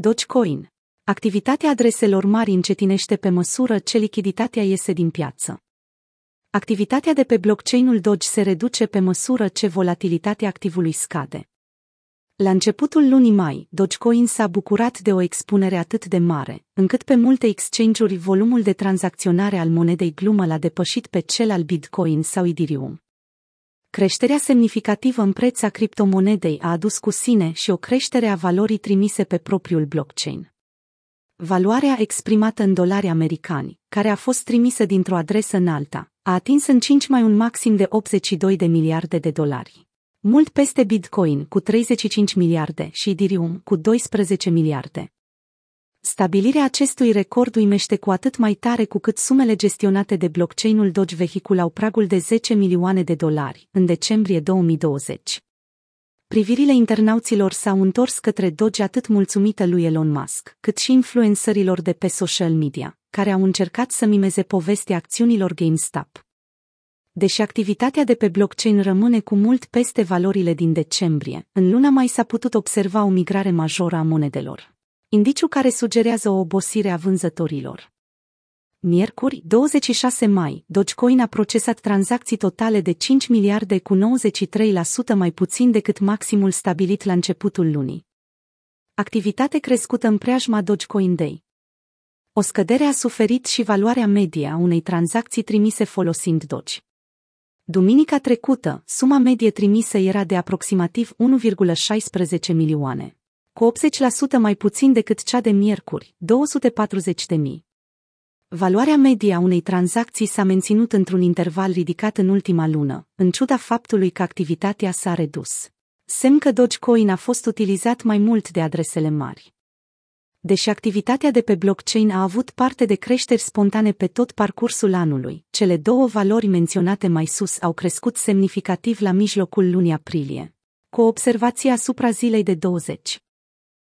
Dogecoin. Activitatea adreselor mari încetinește pe măsură ce lichiditatea iese din piață. Activitatea de pe blockchain-ul Doge se reduce pe măsură ce volatilitatea activului scade. La începutul lunii mai, Dogecoin s-a bucurat de o expunere atât de mare, încât pe multe exchange-uri volumul de tranzacționare al monedei glumă l-a depășit pe cel al Bitcoin sau Ethereum. Creșterea semnificativă în preț a criptomonedei a adus cu sine și o creștere a valorii trimise pe propriul blockchain. Valoarea exprimată în dolari americani, care a fost trimisă dintr-o adresă în alta, a atins în 5 mai un maxim de 82 de miliarde de dolari. Mult peste Bitcoin cu 35 miliarde și Ethereum cu 12 miliarde. Stabilirea acestui record uimește cu atât mai tare cu cât sumele gestionate de blockchain-ul Doge vehiculau pragul de 10 milioane de dolari în decembrie 2020. Privirile internauților s-au întors către Doge atât mulțumită lui Elon Musk, cât și influencerilor de pe social media, care au încercat să mimeze povestea acțiunilor GameStop. Deși activitatea de pe blockchain rămâne cu mult peste valorile din decembrie, în luna mai s-a putut observa o migrare majoră a monedelor. Indiciu care sugerează o obosire a vânzătorilor. Miercuri, 26 mai, Dogecoin a procesat tranzacții totale de 5 miliarde cu 93% mai puțin decât maximul stabilit la începutul lunii. Activitate crescută în preajma Dogecoin Day. O scădere a suferit și valoarea media a unei tranzacții trimise folosind Doge. Duminica trecută, suma medie trimisă era de aproximativ 1,16 milioane, cu 80% mai puțin decât cea de miercuri, 240 de mii. Valoarea medie a unei tranzacții s-a menținut într-un interval ridicat în ultima lună, în ciuda faptului că activitatea s-a redus. Semn că Dogecoin a fost utilizat mai mult de adresele mari. Deși activitatea de pe blockchain a avut parte de creșteri spontane pe tot parcursul anului, cele două valori menționate mai sus au crescut semnificativ la mijlocul lunii aprilie. Cu o observație asupra zilei de 20.